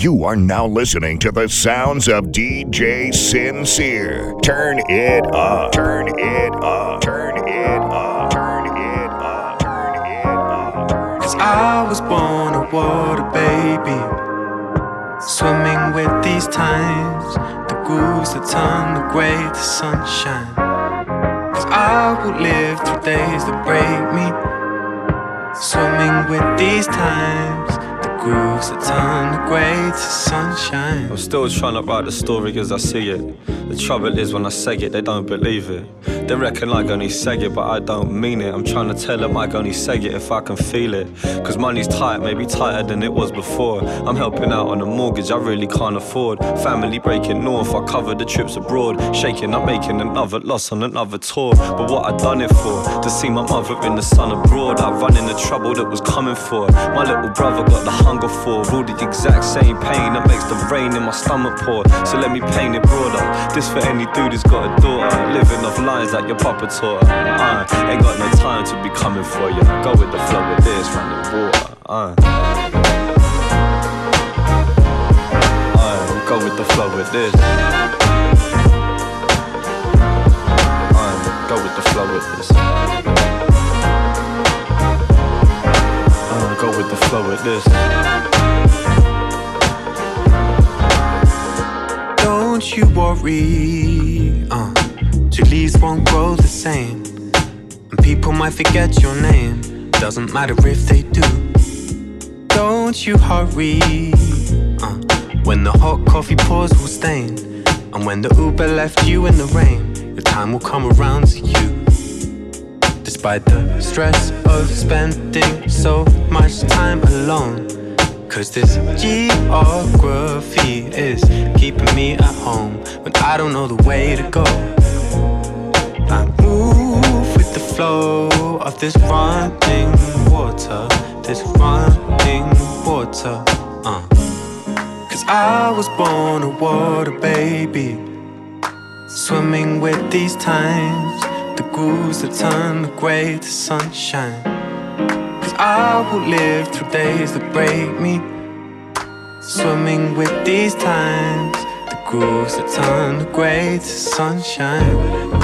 You are now listening to the sounds of DJ Sincere. Turn it up. Turn it up. Turn it up. Turn it up. Turn it up. Cause I was born a water baby. Swimming with these times. The grooves that turn the gray to sunshine. Cause I will live through days that break me. Swimming with these times grooves that turn the grey to sunshine. I'm still trying to write the story as I see it. The trouble is when I say it, they don't believe it. They reckon I only say it, but I don't mean it. I'm trying to tell them I only say it if I can feel it. Cause money's tight, maybe tighter than it was before. I'm helping out on a mortgage I really can't afford. Family breaking north, I cover the trips abroad. Shaking, I'm making another loss on another tour. But what I done it for? To see my mother in the sun abroad. I run in the trouble that was coming for. My little brother got the hunger for. All the exact same pain that makes the rain in my stomach pour. So let me paint it broader. This for any dude who's got a daughter. Living off lines that your papa taught her. Uh, ain't got no time to be coming for you. Go with the flow with this, run the water. Uh. Uh, go with the flow with this. Uh, go with the flow with this. Flow with this. Don't you worry, uh, two leaves won't grow the same. And people might forget your name, doesn't matter if they do. Don't you hurry, uh, when the hot coffee pours will stain. And when the Uber left you in the rain, the time will come around to you. Despite the stress of spending so much time alone. Cause this geography is keeping me at home when I don't know the way to go. I move with the flow of this running water, this running water. Uh. Cause I was born a water baby, swimming with these times the grooves that turn the gray to sunshine. Cause I will live through days that break me. Swimming with these times, the grooves that turn the gray to sunshine.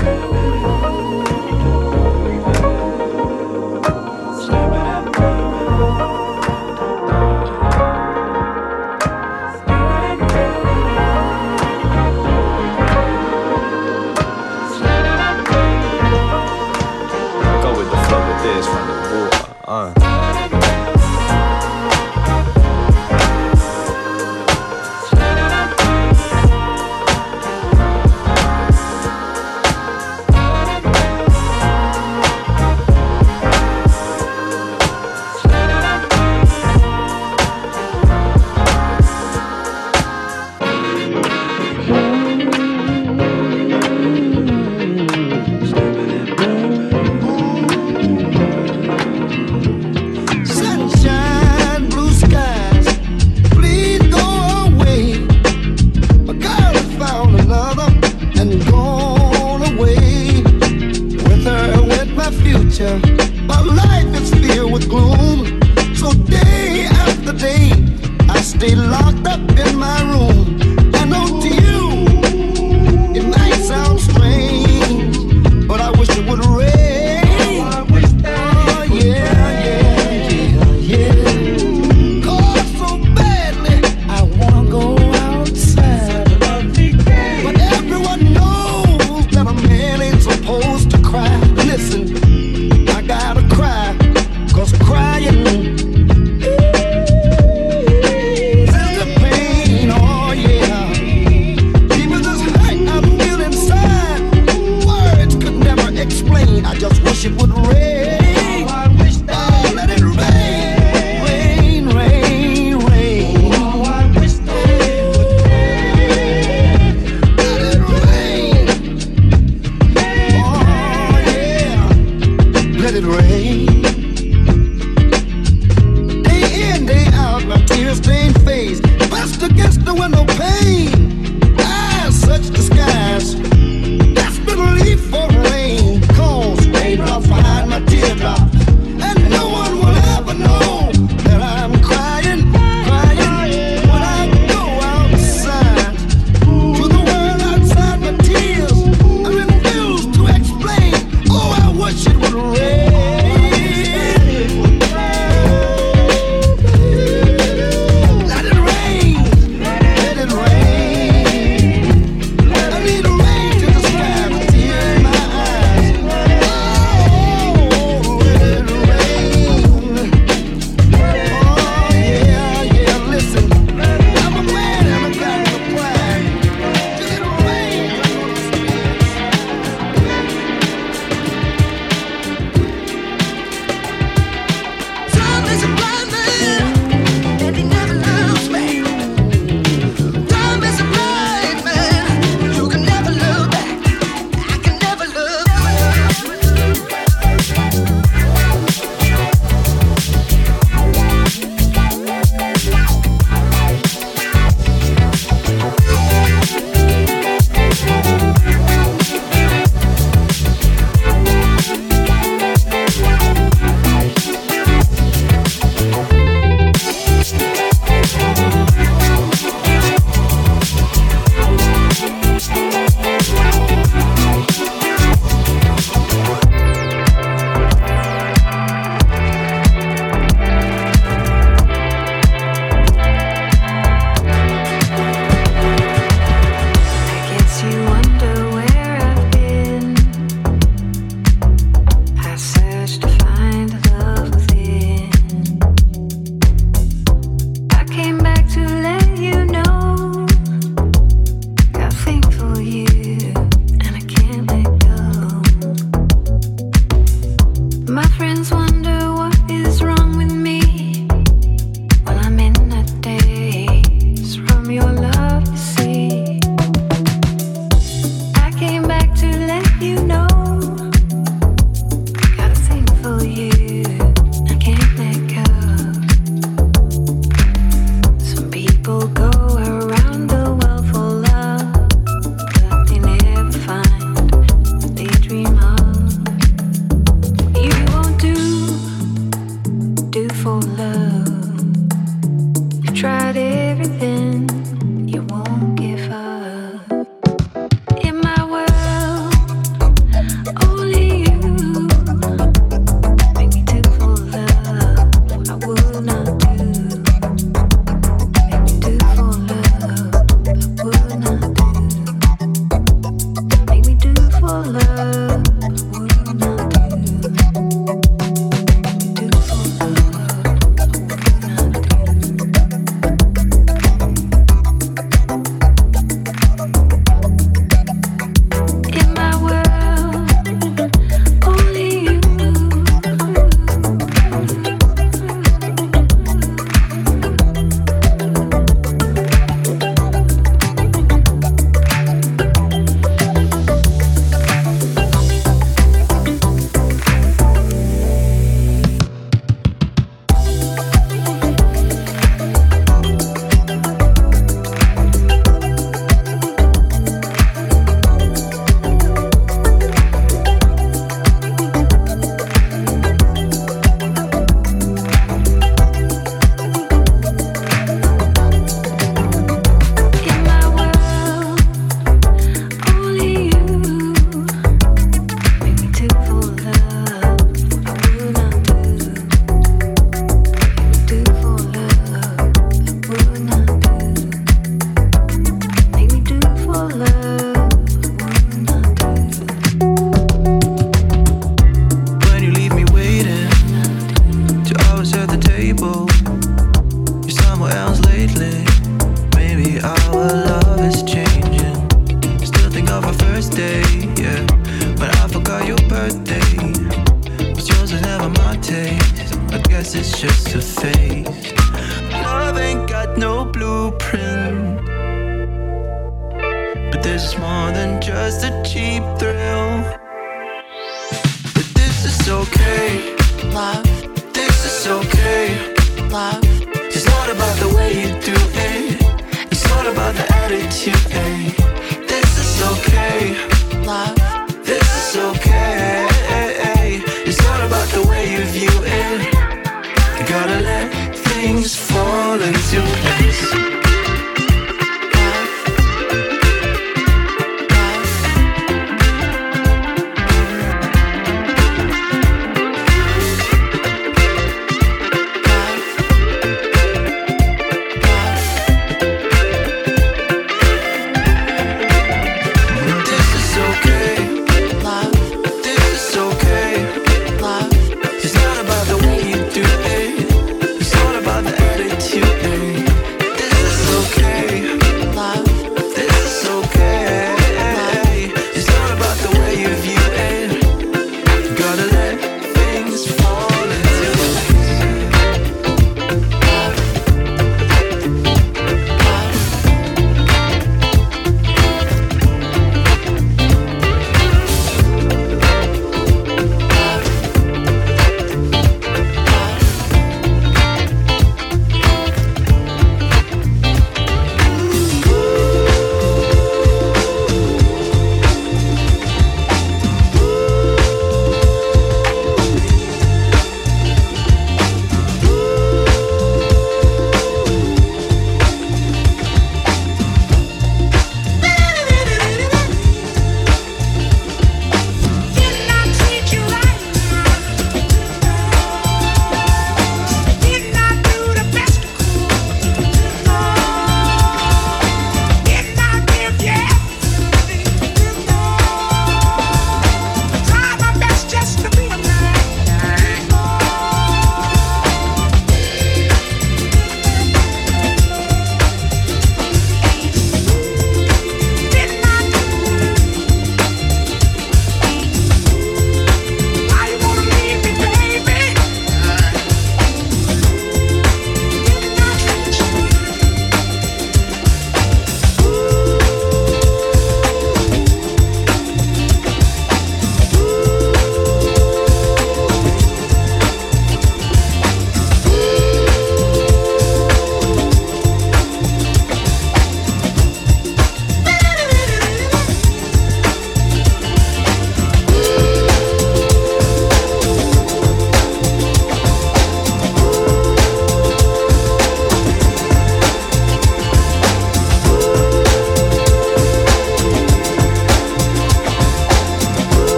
stay locked up in my room.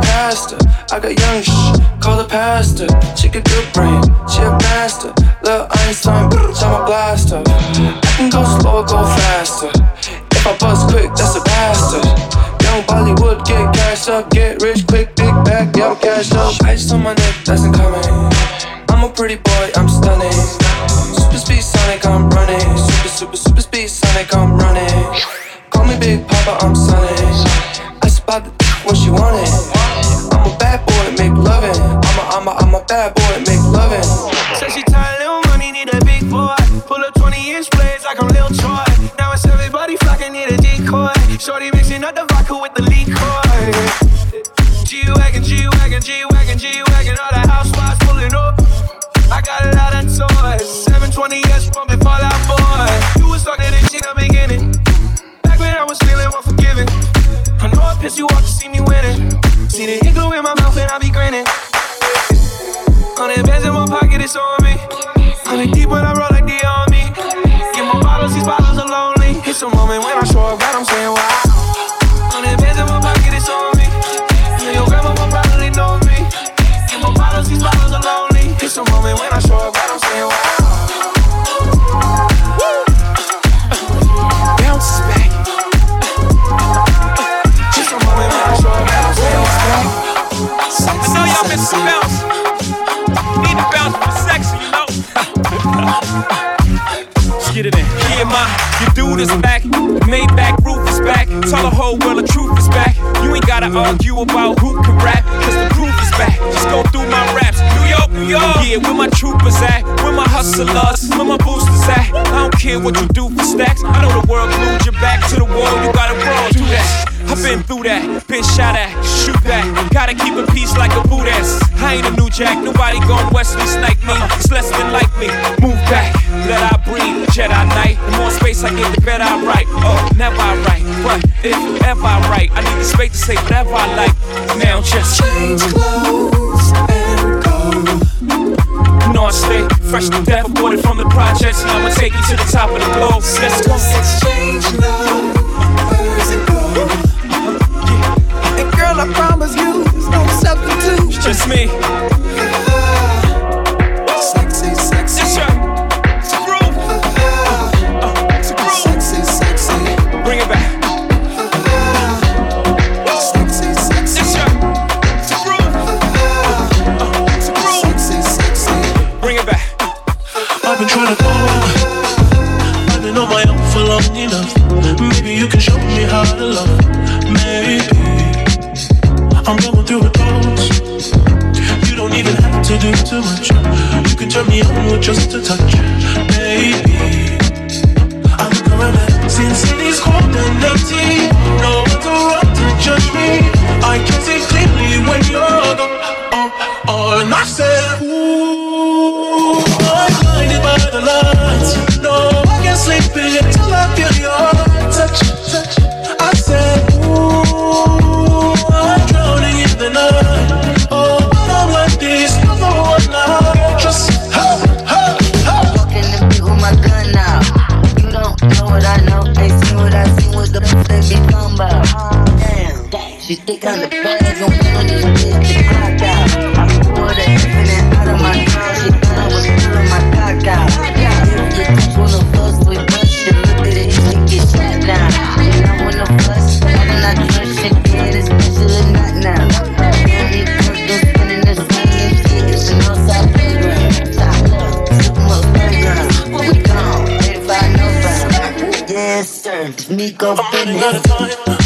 pastor. I got young shh, call the pastor. She could do brain, she a master. Lil Einstein, bitch, I'm a blaster. I can go slow go faster. If I buzz quick, that's a bastard. Young Bollywood, get cashed up, get rich quick, big back, yeah, I'm cashed up. Ice on my neck, that's coming. I'm a pretty boy, I'm stunning. Super speed Sonic, I'm running. Super, super, super speed Sonic, I'm running. Call me Big Papa, I'm sunny. I spot the when she wanted loving. I'm a, I'm a, I'm a bad boy, and I be grinning. Hundred bands in my pocket, it's on me. Hundred deep when I roll like the army. Get more bottles, these bottles are lonely. It's a moment when I show up, right? I'm saying wow. In my pocket, it's on me. Your grandma probably know me. Get more bottles, these bottles are lonely. It's a moment when I show up, your is back. Maybach roof is back. Tell the whole world the truth is back. You ain't gotta argue about who can rap, cause the proof is back. Just go through my raps. New York, New York. Yeah, where my troopers at? Where my hustlers? Where my boosters at? I don't care what you do for stacks. I know the world glued your back to the wall. You gotta roll through that. I've been through that, been shot at, shoot that. Gotta keep a peace like a boot ass. I ain't a new jack, nobody gon' Wesley snipe me. It's less than like me. Move back, let I breathe. Jedi Knight, the more space I get, the better I write. Oh, never I write, but if ever I write, I need the space to say whatever I like. Now just change clothes and go. Know I stay fresh to death, aborted from the projects, and I'ma take you to the top of the globe. Let's go. Exchange numbers I promise you, no substitute. It's just me. I'm going through a dose. You don't even have to do too much. You can turn me on with just a touch. Baby, I look around and Sin City's cold and empty, no one's around to judge me. I can see clearly when you're gone. Oh, oh, and I said, Ooh, I'm blinded by the lights. The be talking about. Damn, she I'm the bad. Don't know this bitch the clock out. I pulled the infinite out of my car. She thought I was pulling my cock out. You one go I'm running out of time.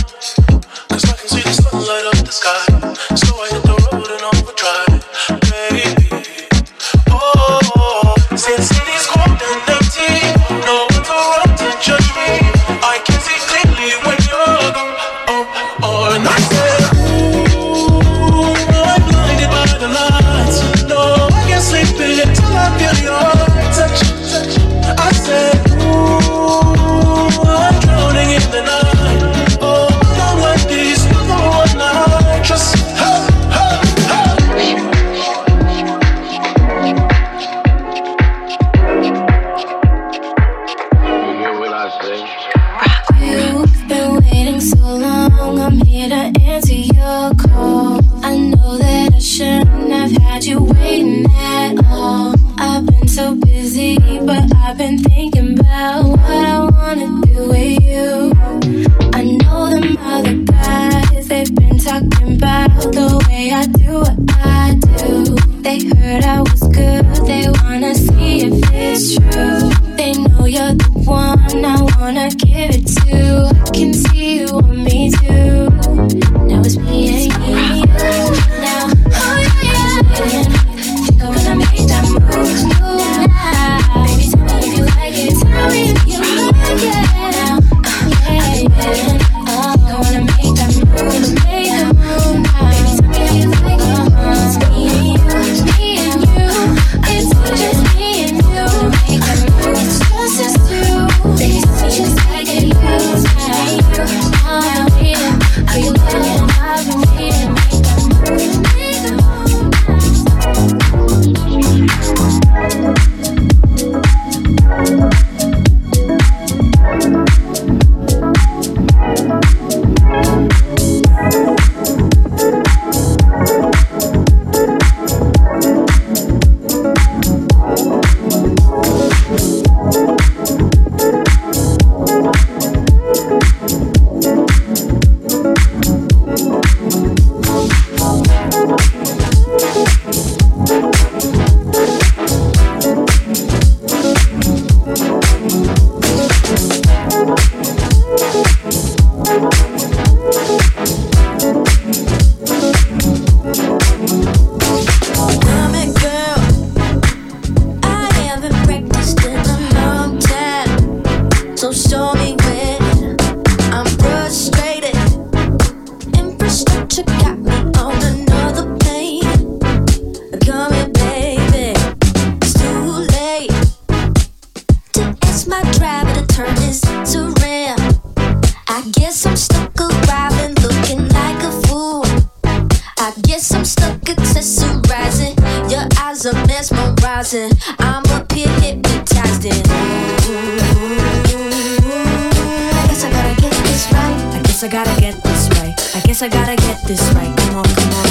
guess I gotta get this right. I guess I gotta get this right. Come on, come on.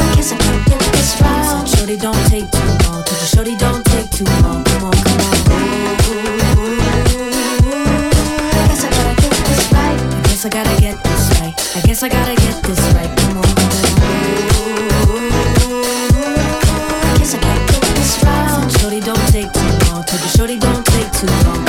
I guess I gotta get this right. Shorty, don't take too long. Cause your shorty don't take too long. Come on, come on. I guess I gotta get this right. I guess I gotta get this right. I guess I gotta get this right. Come on, come on. I guess I gotta get this right. Shorty, don't take too long. Cause your shorty don't take too long.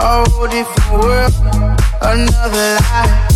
A whole different world, another life.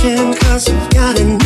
attention, cause we've got enough.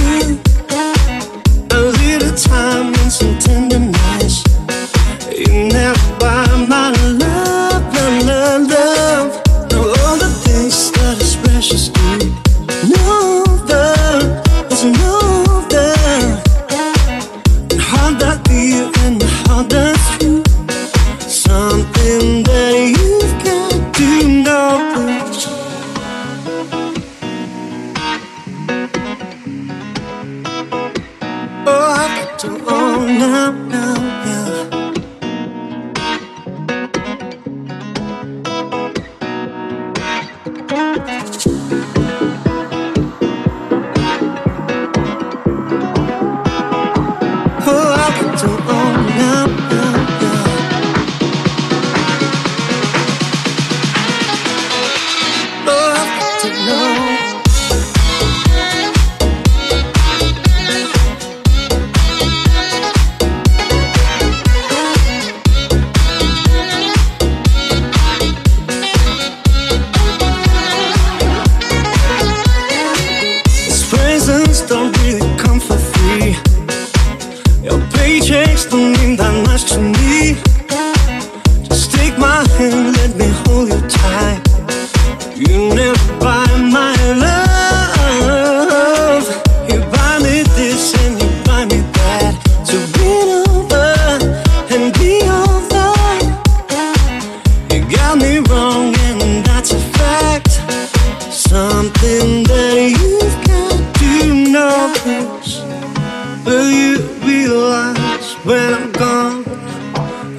realize when I'm gone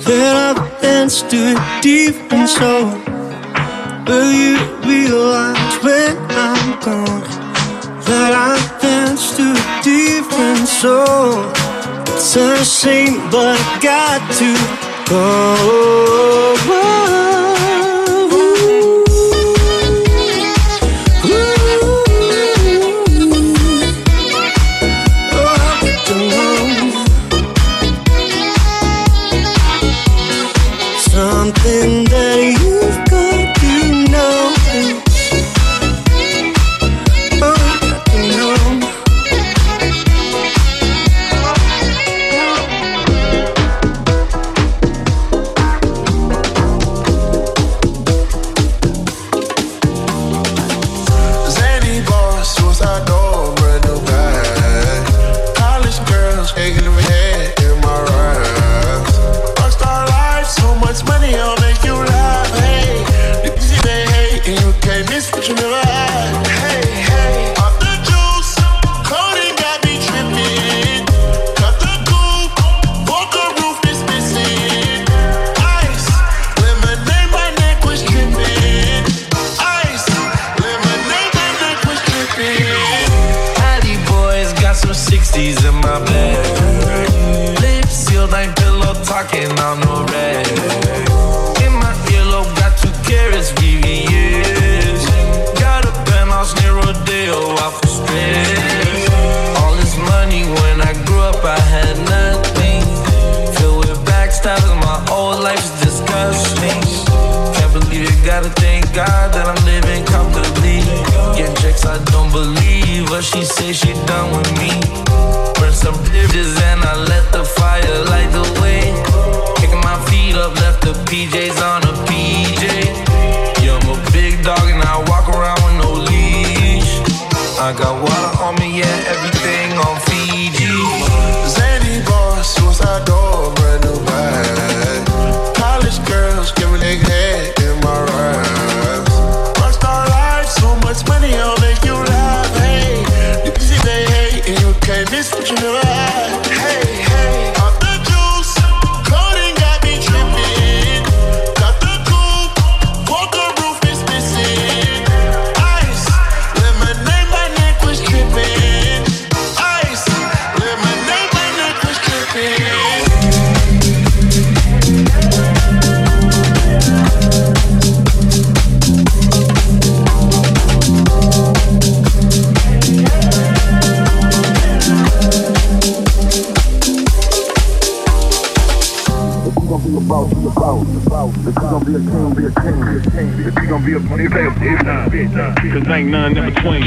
that I've danced to it deep and so. Will you realize when I'm gone that I've danced to it deep and? It's a shame, but I got to go. Gotta thank God that I'm living comfortably. Getting checks, I don't believe her. She say she done with me. Burn some bridges and I let the fire light the way. Kicking my feet up, left the PJs on a PJ. Yeah, I'm a big dog and I walk around with no leash. I got water on me, yeah, everything on Fiji. Zany boss, suicide door, brand new you Oh a a boss. If you gon' be a king, be a king. If you gon' be a if if Cause ain't none in between.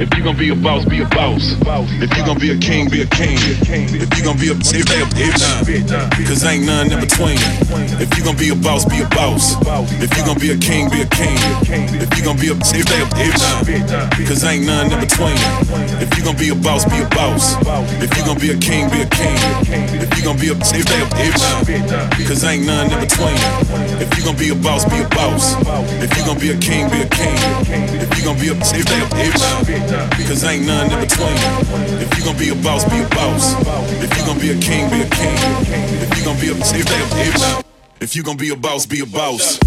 If you gon' be a boss, be a boss. If you gon' be a king, be a king. If you gon' be a if if if Cause ain't none in between. If you gon' be a boss, be a boss. If you gon' be a king, be a king. If you gon' be a if if if Cause ain't none in between. If you gon' be a boss, be a boss. If you gon' be a king, be a king. If you gon' be a if if if Cause ain't none in between. If you gon' be a boss, be a boss. If you gon' be a king, be a king. If you gon' be a if they a bitch, cause ain't none in between. If you gon' be a boss, be a boss. If you gon' be a king, be a king. If you gon' be a if they a bitch. If you gon' be a boss, be a boss.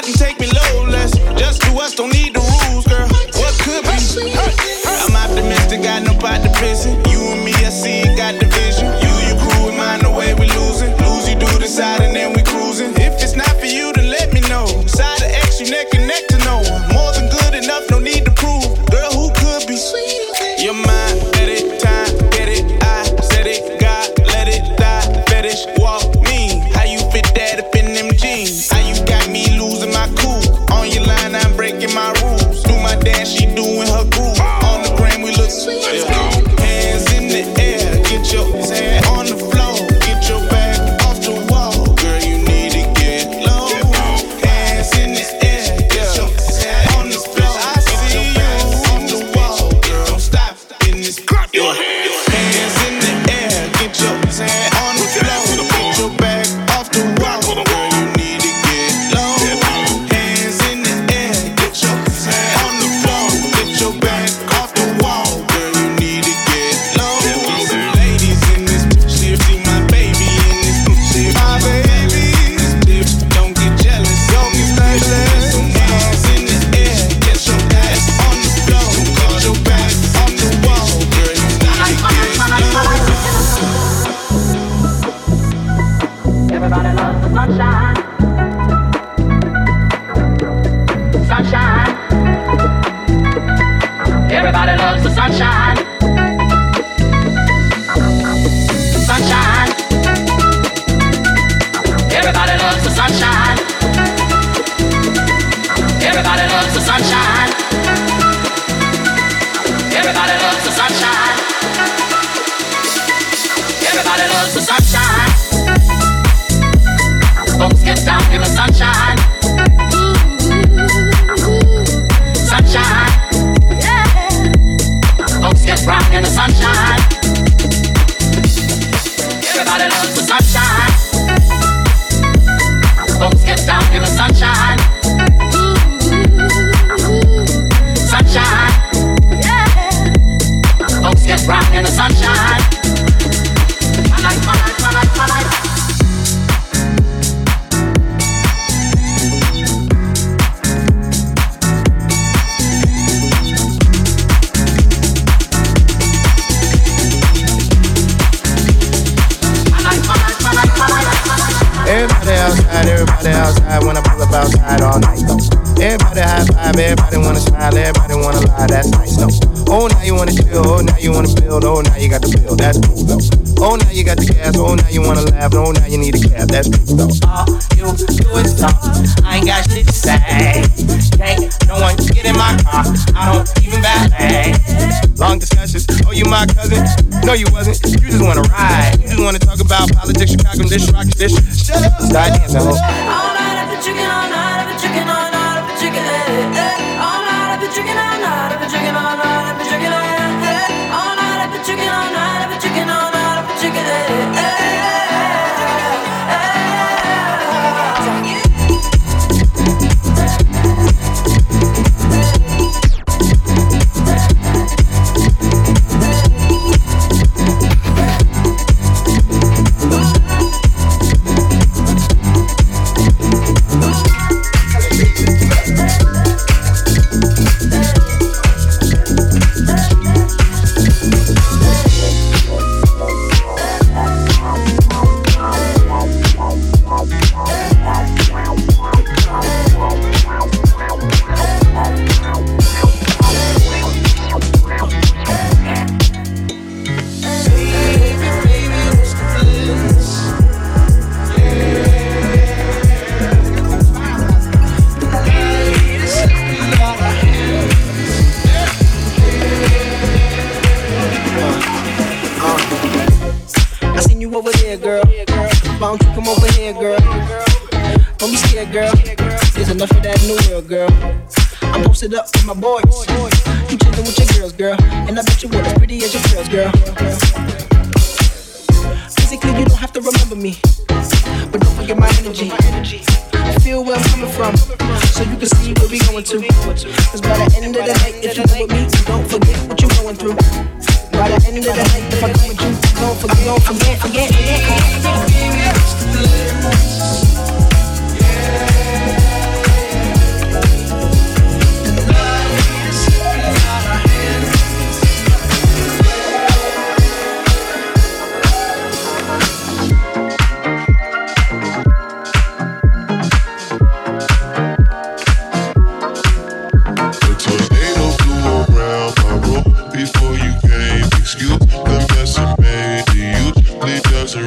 ride and take me low. Let's just do us, don't need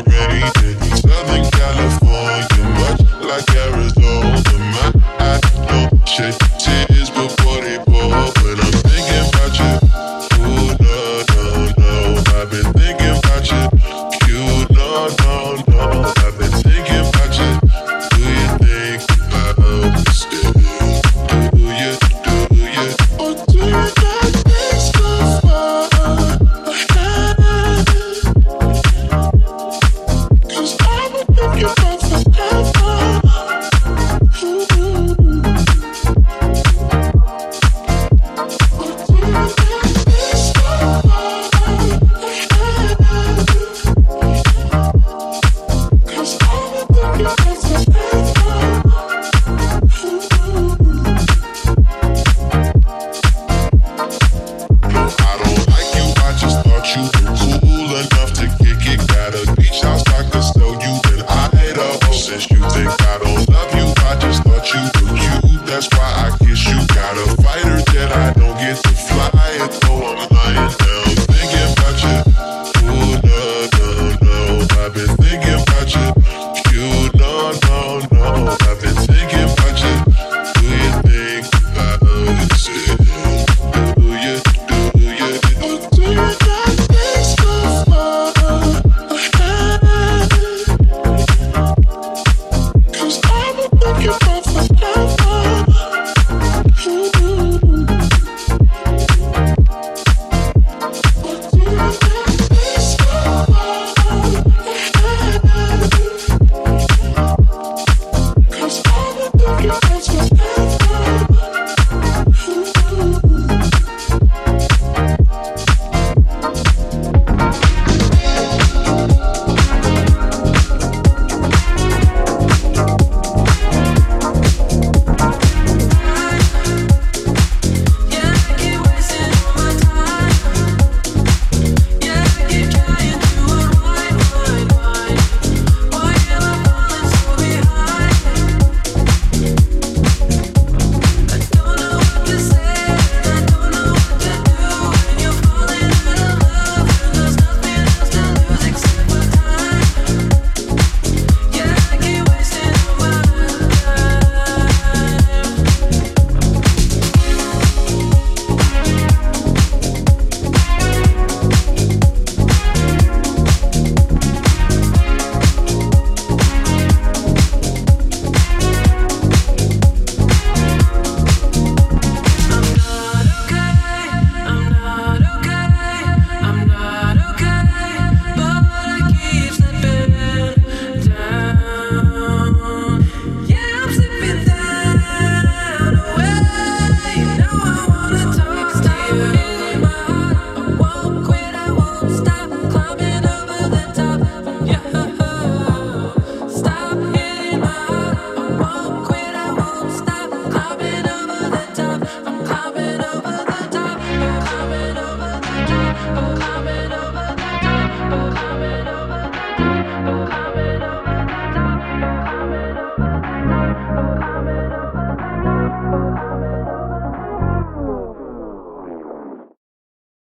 already did. Southern California, much like Arizona, shit.